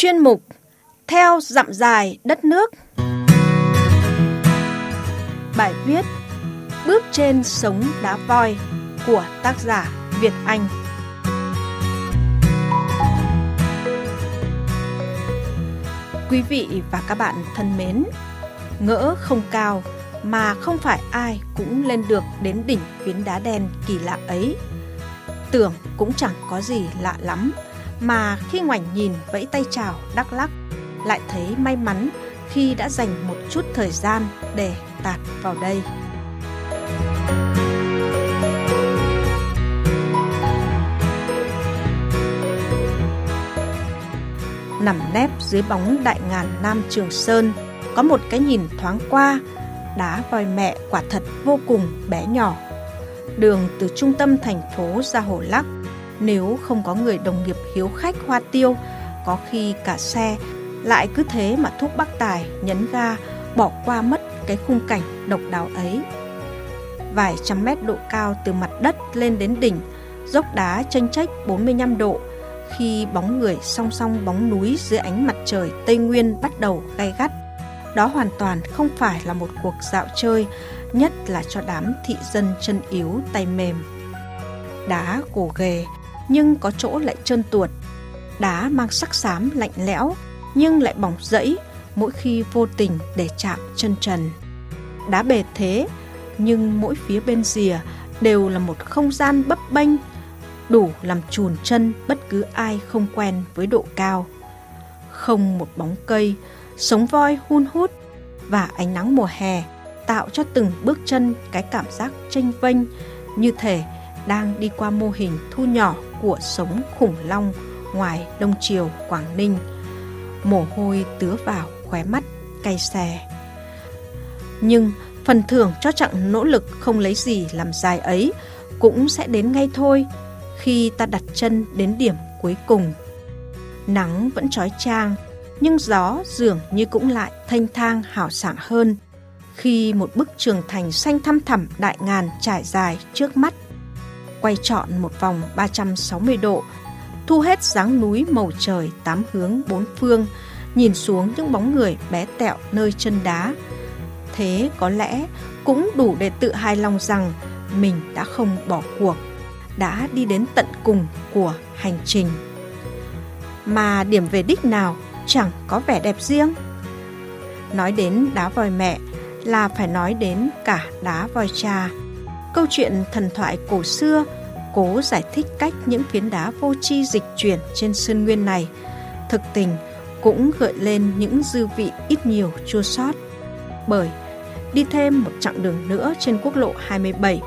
Chuyên mục Theo dặm dài đất nước. Bài viết Bước trên sống đá voi của tác giả Việt Anh. Quý vị và các bạn thân mến, ngỡ không cao mà không phải ai cũng lên được đến đỉnh phiến đá đen kỳ lạ ấy. Tưởng cũng chẳng có gì lạ lắm, mà khi ngoảnh nhìn vẫy tay chào đắk lắc, lại thấy may mắn khi đã dành một chút thời gian để tạt vào đây. Nằm nép dưới bóng đại ngàn Nam Trường Sơn, có một cái nhìn thoáng qua, đá voi mẹ quả thật vô cùng bé nhỏ. Đường từ trung tâm thành phố ra Hồ Lắc, nếu không có người đồng nghiệp hiếu khách hoa tiêu, có khi cả xe lại cứ thế mà thúc bác tài nhấn ga bỏ qua mất cái khung cảnh độc đáo ấy. Vài trăm mét độ cao từ mặt đất lên đến đỉnh, dốc đá chênh chách 45 độ, khi bóng người song song bóng núi dưới ánh mặt trời Tây Nguyên bắt đầu gay gắt. Đó hoàn toàn không phải là một cuộc dạo chơi, nhất là cho đám thị dân chân yếu tay mềm. Đá cổ ghề, nhưng có chỗ lại trơn tuột. Đá mang sắc xám lạnh lẽo, nhưng lại bỏng rẫy mỗi khi vô tình để chạm chân trần. Đá bề thế, nhưng mỗi phía bên rìa đều là một không gian bấp bênh, đủ làm chùn chân bất cứ ai không quen với độ cao. Không một bóng cây, sống voi hun hút và ánh nắng mùa hè tạo cho từng bước chân cái cảm giác tranh vênh như thể đang đi qua mô hình thu nhỏ của sống khủng long ngoài Đông Triều, Quảng Ninh. Mồ hôi tứa vào khóe mắt, cay xè. Nhưng phần thưởng cho chặng nỗ lực không lấy gì làm dài ấy cũng sẽ đến ngay thôi khi ta đặt chân đến điểm cuối cùng. Nắng vẫn trói trang, nhưng gió dường như cũng lại thanh thang hào sảng hơn khi một bức trường thành xanh thăm thẳm đại ngàn trải dài trước mắt. Quay trọn một vòng 360 độ, thu hết dáng núi màu trời tám hướng bốn phương, nhìn xuống những bóng người bé tẹo nơi chân đá. Thế có lẽ cũng đủ để tự hài lòng rằng mình đã không bỏ cuộc, đã đi đến tận cùng của hành trình. Mà điểm về đích nào chẳng có vẻ đẹp riêng. Nói đến đá voi mẹ là phải nói đến cả đá voi cha. Câu chuyện thần thoại cổ xưa cố giải thích cách những phiến đá vô tri dịch chuyển trên sơn nguyên này thực tình cũng gợi lên những dư vị ít nhiều chua sót. Bởi đi thêm một chặng đường nữa trên quốc lộ 27,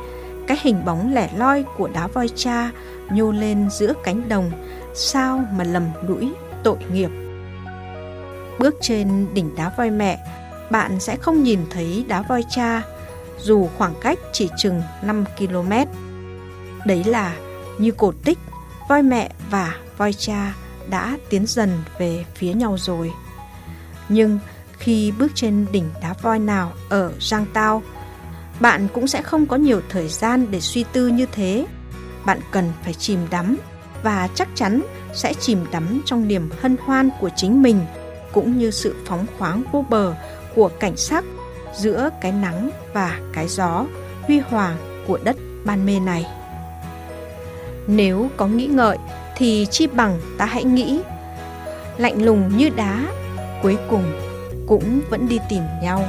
cái hình bóng lẻ loi của đá voi cha nhô lên giữa cánh đồng, sao mà lầm lũi tội nghiệp. Bước trên đỉnh đá voi mẹ, bạn sẽ không nhìn thấy đá voi cha, dù khoảng cách chỉ chừng 5 km. Đấy là như cổ tích, voi mẹ và voi cha đã tiến dần về phía nhau rồi. Nhưng khi bước trên đỉnh đá voi nào ở Giang Tao, bạn cũng sẽ không có nhiều thời gian để suy tư như thế. Bạn cần phải chìm đắm và chắc chắn sẽ chìm đắm trong niềm hân hoan của chính mình cũng như sự phóng khoáng vô bờ của cảnh sắc giữa cái nắng và cái gió huy hoàng của đất ban mê này. Nếu có nghĩ ngợi thì chi bằng ta hãy nghĩ, lạnh lùng như đá, cuối cùng cũng vẫn đi tìm nhau